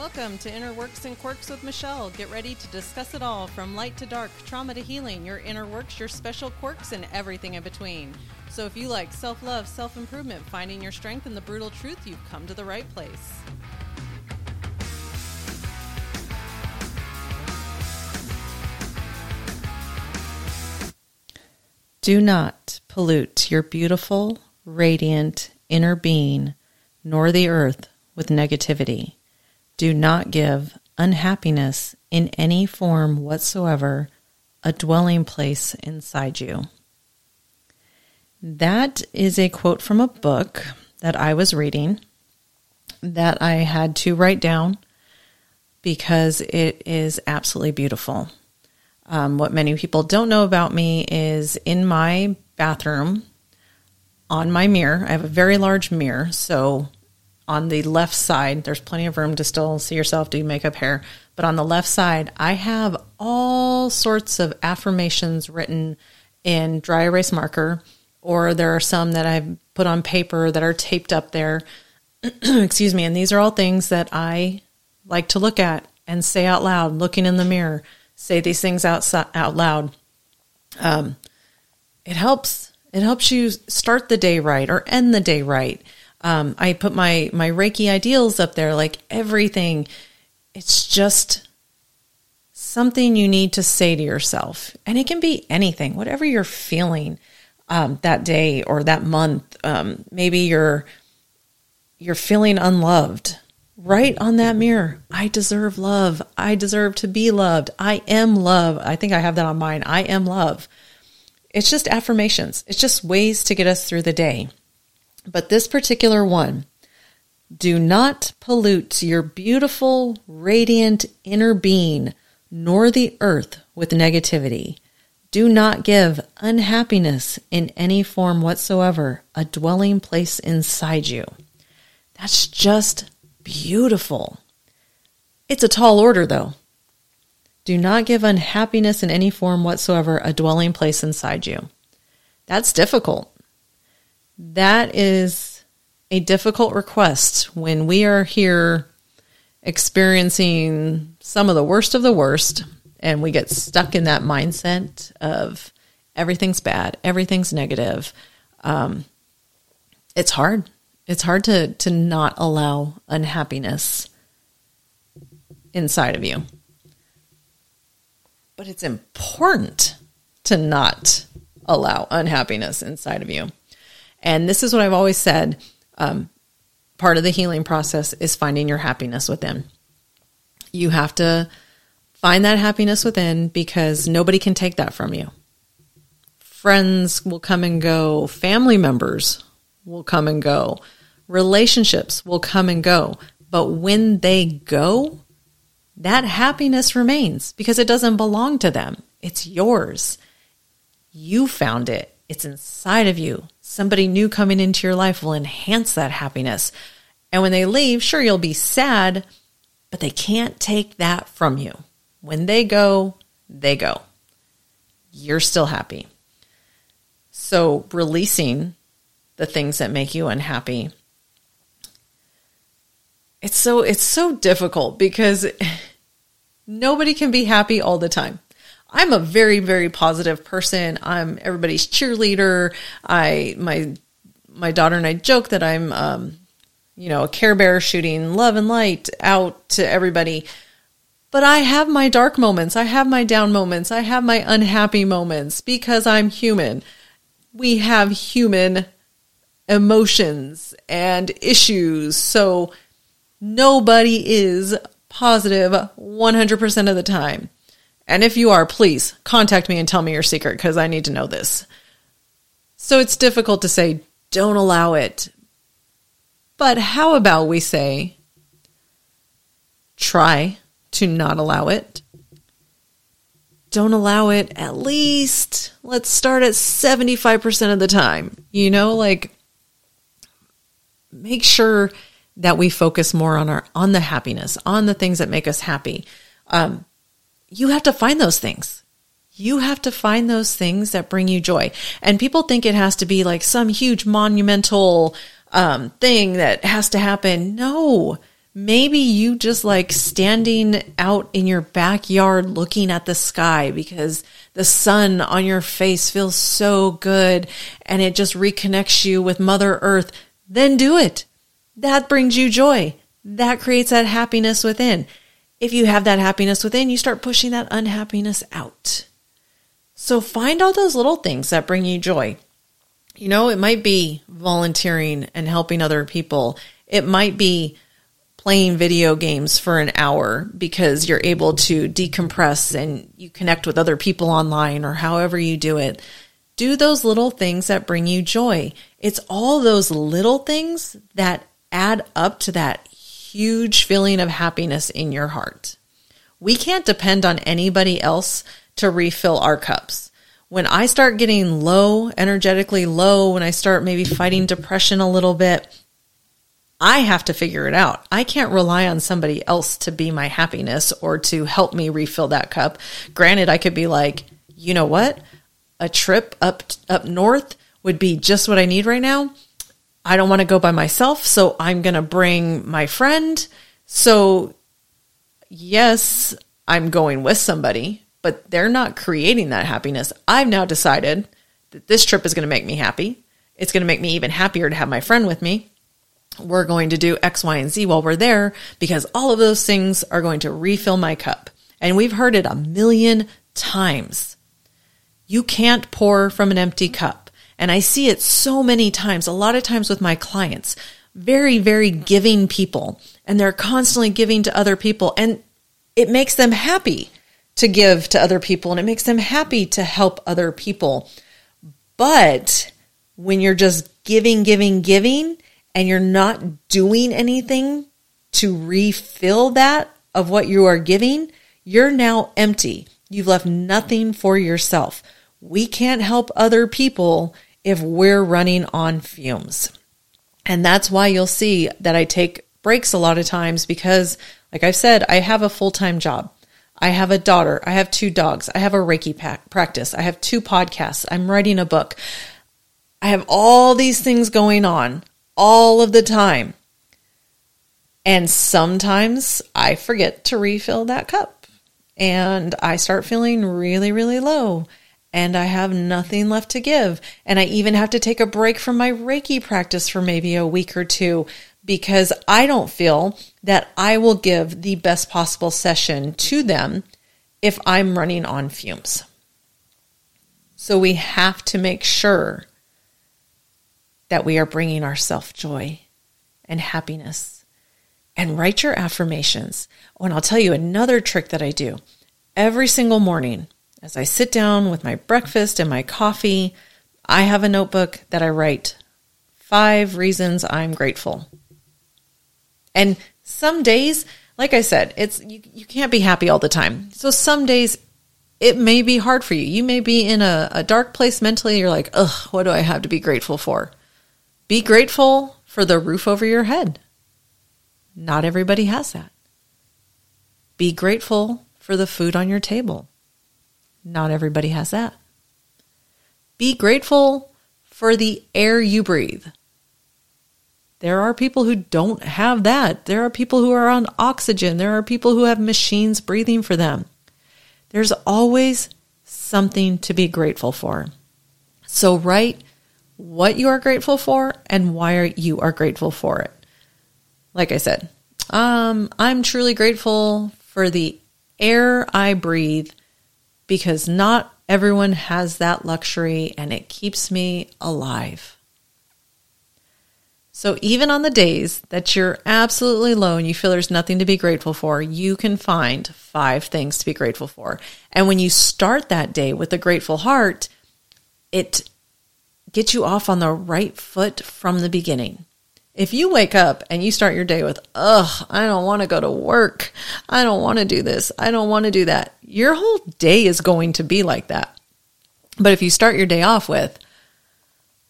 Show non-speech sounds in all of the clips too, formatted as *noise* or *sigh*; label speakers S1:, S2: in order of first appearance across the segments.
S1: Welcome to Inner Works and Quirks with Michelle. Get ready to discuss it all from light to dark, trauma to healing, your inner works, your special quirks, and everything in between. So if you like self love, self improvement, finding your strength, and the brutal truth, you've come to the right place. Do not pollute your beautiful, radiant inner being, nor the earth with negativity. Do not give unhappiness in any form whatsoever a dwelling place inside you. That is a quote from a book that I was reading that I had to write down because it is absolutely beautiful. Um, what many people don't know about me is in my bathroom, on my mirror, I have a very large mirror. So on the left side, there's plenty of room to still see yourself, do makeup, hair. But on the left side, I have all sorts of affirmations written in dry erase marker, or there are some that I've put on paper that are taped up there. *clears throat* Excuse me. And these are all things that I like to look at and say out loud, looking in the mirror say these things out, out loud. Um, it helps. It helps you start the day right or end the day right. Um, I put my my Reiki ideals up there, like everything. It's just something you need to say to yourself, and it can be anything, whatever you're feeling um, that day or that month. Um, maybe you're you're feeling unloved Write on that mirror. I deserve love. I deserve to be loved. I am love. I think I have that on mine. I am love. It's just affirmations. It's just ways to get us through the day. But this particular one, do not pollute your beautiful, radiant inner being, nor the earth with negativity. Do not give unhappiness in any form whatsoever a dwelling place inside you. That's just beautiful. It's a tall order, though. Do not give unhappiness in any form whatsoever a dwelling place inside you. That's difficult. That is a difficult request when we are here experiencing some of the worst of the worst and we get stuck in that mindset of everything's bad, everything's negative. Um, it's hard. It's hard to to not allow unhappiness inside of you. But it's important to not allow unhappiness inside of you. And this is what I've always said. Um, part of the healing process is finding your happiness within. You have to find that happiness within because nobody can take that from you. Friends will come and go, family members will come and go. Relationships will come and go, but when they go, that happiness remains because it doesn't belong to them. It's yours. You found it. It's inside of you. Somebody new coming into your life will enhance that happiness. And when they leave, sure, you'll be sad, but they can't take that from you. When they go, they go. You're still happy. So, releasing the things that make you unhappy it's so it's so difficult because *laughs* nobody can be happy all the time. I'm a very very positive person. I'm everybody's cheerleader. I my my daughter and I joke that I'm um, you know, a care bear shooting love and light out to everybody. But I have my dark moments. I have my down moments. I have my unhappy moments because I'm human. We have human emotions and issues. So Nobody is positive 100% of the time. And if you are, please contact me and tell me your secret because I need to know this. So it's difficult to say, don't allow it. But how about we say, try to not allow it? Don't allow it at least, let's start at 75% of the time. You know, like make sure that we focus more on our on the happiness, on the things that make us happy. Um, you have to find those things. You have to find those things that bring you joy. And people think it has to be like some huge monumental um, thing that has to happen. No, Maybe you just like standing out in your backyard looking at the sky because the sun on your face feels so good and it just reconnects you with Mother Earth. Then do it. That brings you joy. That creates that happiness within. If you have that happiness within, you start pushing that unhappiness out. So find all those little things that bring you joy. You know, it might be volunteering and helping other people. It might be playing video games for an hour because you're able to decompress and you connect with other people online or however you do it. Do those little things that bring you joy. It's all those little things that add up to that huge feeling of happiness in your heart. We can't depend on anybody else to refill our cups. When I start getting low, energetically low, when I start maybe fighting depression a little bit, I have to figure it out. I can't rely on somebody else to be my happiness or to help me refill that cup. Granted, I could be like, you know what? A trip up up north would be just what I need right now. I don't want to go by myself, so I'm going to bring my friend. So yes, I'm going with somebody, but they're not creating that happiness. I've now decided that this trip is going to make me happy. It's going to make me even happier to have my friend with me we're going to do X, Y, and Z while we're there because all of those things are going to refill my cup. And we've heard it a million times. You can't pour from an empty cup. And I see it so many times, a lot of times with my clients, very, very giving people, and they're constantly giving to other people. And it makes them happy to give to other people and it makes them happy to help other people. But when you're just giving, giving, giving, and you're not doing anything to refill that of what you are giving, you're now empty. You've left nothing for yourself. We can't help other people if we're running on fumes. And that's why you'll see that I take breaks a lot of times because, like I've said, I have a full time job. I have a daughter. I have two dogs. I have a Reiki practice. I have two podcasts. I'm writing a book. I have all these things going on all of the time. And sometimes I forget to refill that cup and I start feeling really, really low and I have nothing left to give. And I even have to take a break from my Reiki practice for maybe a week or two because I don't feel that I will give the best possible session to them if I'm running on fumes. So we have to make sure that we are bringing ourselves joy and happiness. And write your affirmations. Oh, and I'll tell you another trick that I do every single morning as I sit down with my breakfast and my coffee. I have a notebook that I write five reasons I'm grateful. And some days, like I said, it's you, you can't be happy all the time. So some days it may be hard for you. You may be in a, a dark place mentally. You're like, ugh, what do I have to be grateful for? Be grateful for the roof over your head. Not everybody has that. Be grateful for the food on your table. Not everybody has that. Be grateful for the air you breathe. There are people who don't have that. There are people who are on oxygen. There are people who have machines breathing for them. There's always something to be grateful for. So write what you are grateful for and why you are grateful for it. Like I said, um, I'm truly grateful for the air I breathe because not everyone has that luxury and it keeps me alive. So, even on the days that you're absolutely low and you feel there's nothing to be grateful for, you can find five things to be grateful for. And when you start that day with a grateful heart, it gets you off on the right foot from the beginning. If you wake up and you start your day with, ugh, I don't want to go to work. I don't want to do this. I don't want to do that. Your whole day is going to be like that. But if you start your day off with,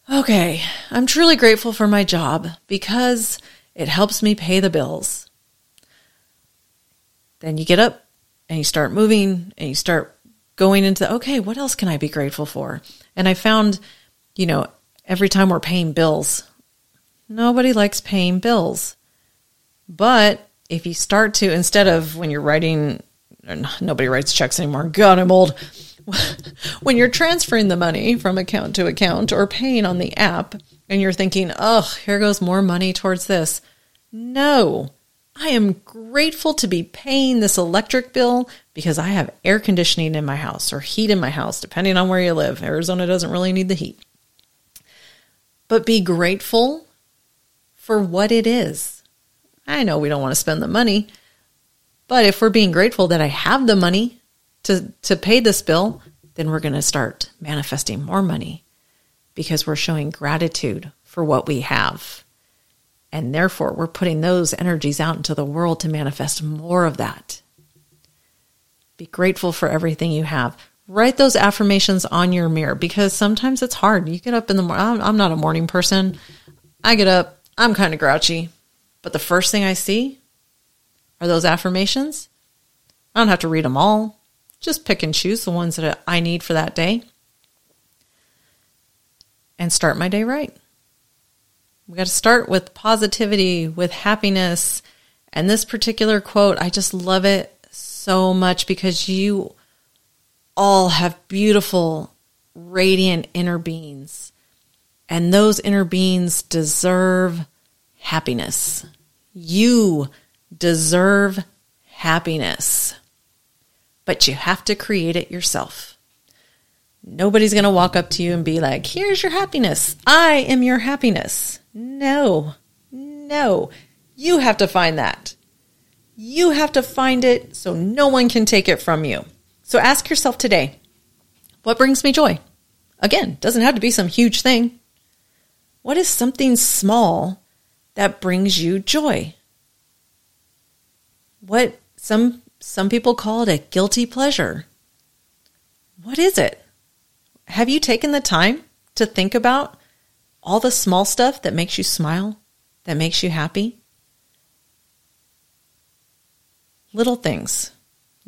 S1: okay, I'm truly grateful for my job because it helps me pay the bills. Then you get up and you start moving and you start going into, okay, what else can I be grateful for? And I found you know, every time we're paying bills, nobody likes paying bills. But if you start to, instead of when you're writing, nobody writes checks anymore. God, I'm old. *laughs* when you're transferring the money from account to account or paying on the app and you're thinking, oh, here goes more money towards this. No, I am grateful to be paying this electric bill because I have air conditioning in my house or heat in my house, depending on where you live. Arizona doesn't really need the heat. But be grateful for what it is. I know we don't want to spend the money, but if we're being grateful that I have the money to, to pay this bill, then we're going to start manifesting more money because we're showing gratitude for what we have. And therefore, we're putting those energies out into the world to manifest more of that. Be grateful for everything you have. Write those affirmations on your mirror because sometimes it's hard. You get up in the morning. I'm not a morning person. I get up, I'm kind of grouchy. But the first thing I see are those affirmations. I don't have to read them all. Just pick and choose the ones that I need for that day and start my day right. We got to start with positivity, with happiness. And this particular quote, I just love it so much because you all have beautiful, radiant inner beings. And those inner beings deserve happiness. You deserve happiness but you have to create it yourself. Nobody's going to walk up to you and be like, here's your happiness. I am your happiness. No, no. You have to find that. You have to find it so no one can take it from you. So ask yourself today, what brings me joy? Again, doesn't have to be some huge thing. What is something small that brings you joy? What some some people call it a guilty pleasure. What is it? Have you taken the time to think about all the small stuff that makes you smile, that makes you happy? Little things.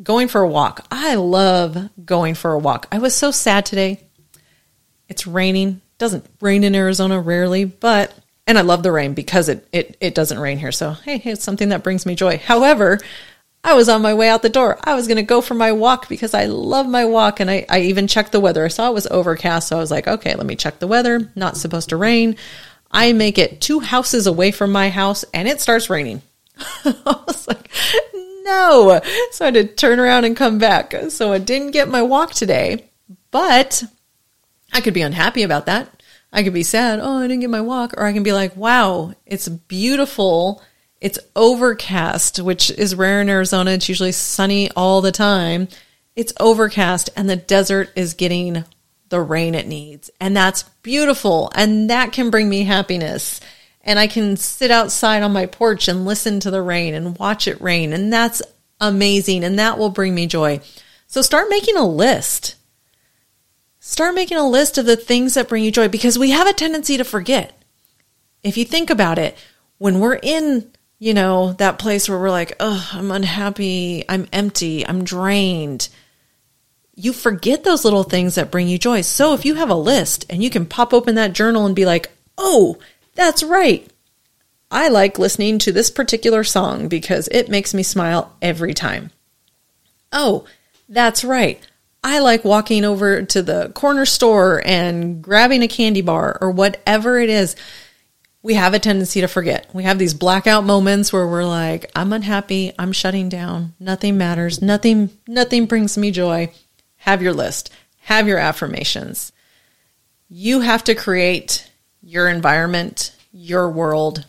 S1: Going for a walk. I love going for a walk. I was so sad today. It's raining. Doesn't rain in Arizona rarely, but and I love the rain because it it it doesn't rain here. So hey, it's something that brings me joy. However, I was on my way out the door. I was going to go for my walk because I love my walk. And I, I even checked the weather. I saw it was overcast. So I was like, okay, let me check the weather. Not supposed to rain. I make it two houses away from my house and it starts raining. *laughs* I was like, no. So I had to turn around and come back. So I didn't get my walk today, but I could be unhappy about that. I could be sad. Oh, I didn't get my walk. Or I can be like, wow, it's beautiful it's overcast, which is rare in Arizona. It's usually sunny all the time. It's overcast and the desert is getting the rain it needs. And that's beautiful. And that can bring me happiness. And I can sit outside on my porch and listen to the rain and watch it rain. And that's amazing. And that will bring me joy. So start making a list. Start making a list of the things that bring you joy because we have a tendency to forget. If you think about it, when we're in you know, that place where we're like, oh, I'm unhappy, I'm empty, I'm drained. You forget those little things that bring you joy. So if you have a list and you can pop open that journal and be like, oh, that's right. I like listening to this particular song because it makes me smile every time. Oh, that's right. I like walking over to the corner store and grabbing a candy bar or whatever it is we have a tendency to forget. We have these blackout moments where we're like, I'm unhappy, I'm shutting down, nothing matters, nothing nothing brings me joy. Have your list. Have your affirmations. You have to create your environment, your world.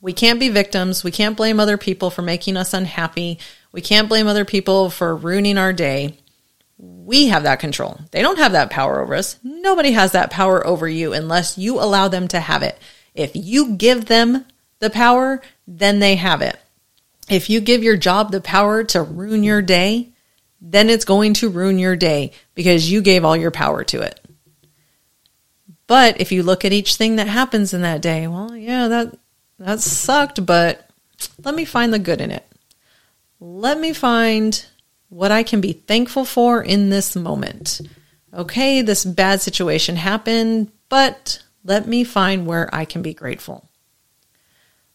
S1: We can't be victims. We can't blame other people for making us unhappy. We can't blame other people for ruining our day. We have that control. They don't have that power over us. Nobody has that power over you unless you allow them to have it. If you give them the power, then they have it. If you give your job the power to ruin your day, then it's going to ruin your day because you gave all your power to it. But if you look at each thing that happens in that day, well, yeah, that that sucked, but let me find the good in it. Let me find what I can be thankful for in this moment. Okay, this bad situation happened, but let me find where I can be grateful.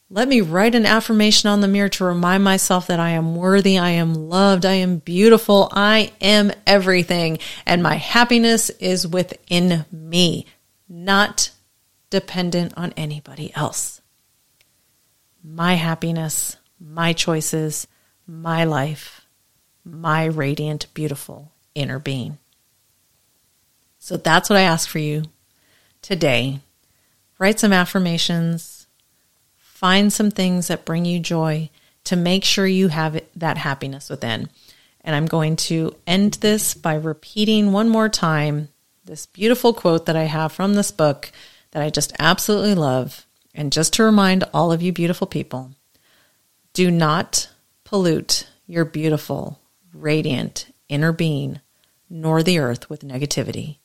S1: Let me write an affirmation on the mirror to remind myself that I am worthy, I am loved, I am beautiful, I am everything, and my happiness is within me, not dependent on anybody else. My happiness, my choices, my life, my radiant, beautiful inner being. So that's what I ask for you today. Write some affirmations Find some things that bring you joy to make sure you have that happiness within. And I'm going to end this by repeating one more time this beautiful quote that I have from this book that I just absolutely love. And just to remind all of you beautiful people do not pollute your beautiful, radiant inner being nor the earth with negativity.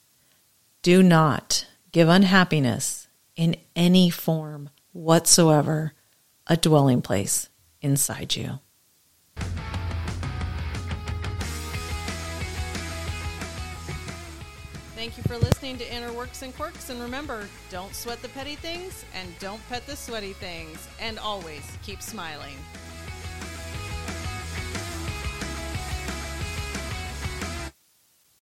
S1: Do not give unhappiness in any form whatsoever a dwelling place inside you. Thank you for listening to Inner Works and Quirks. And remember, don't sweat the petty things and don't pet the sweaty things. And always keep smiling.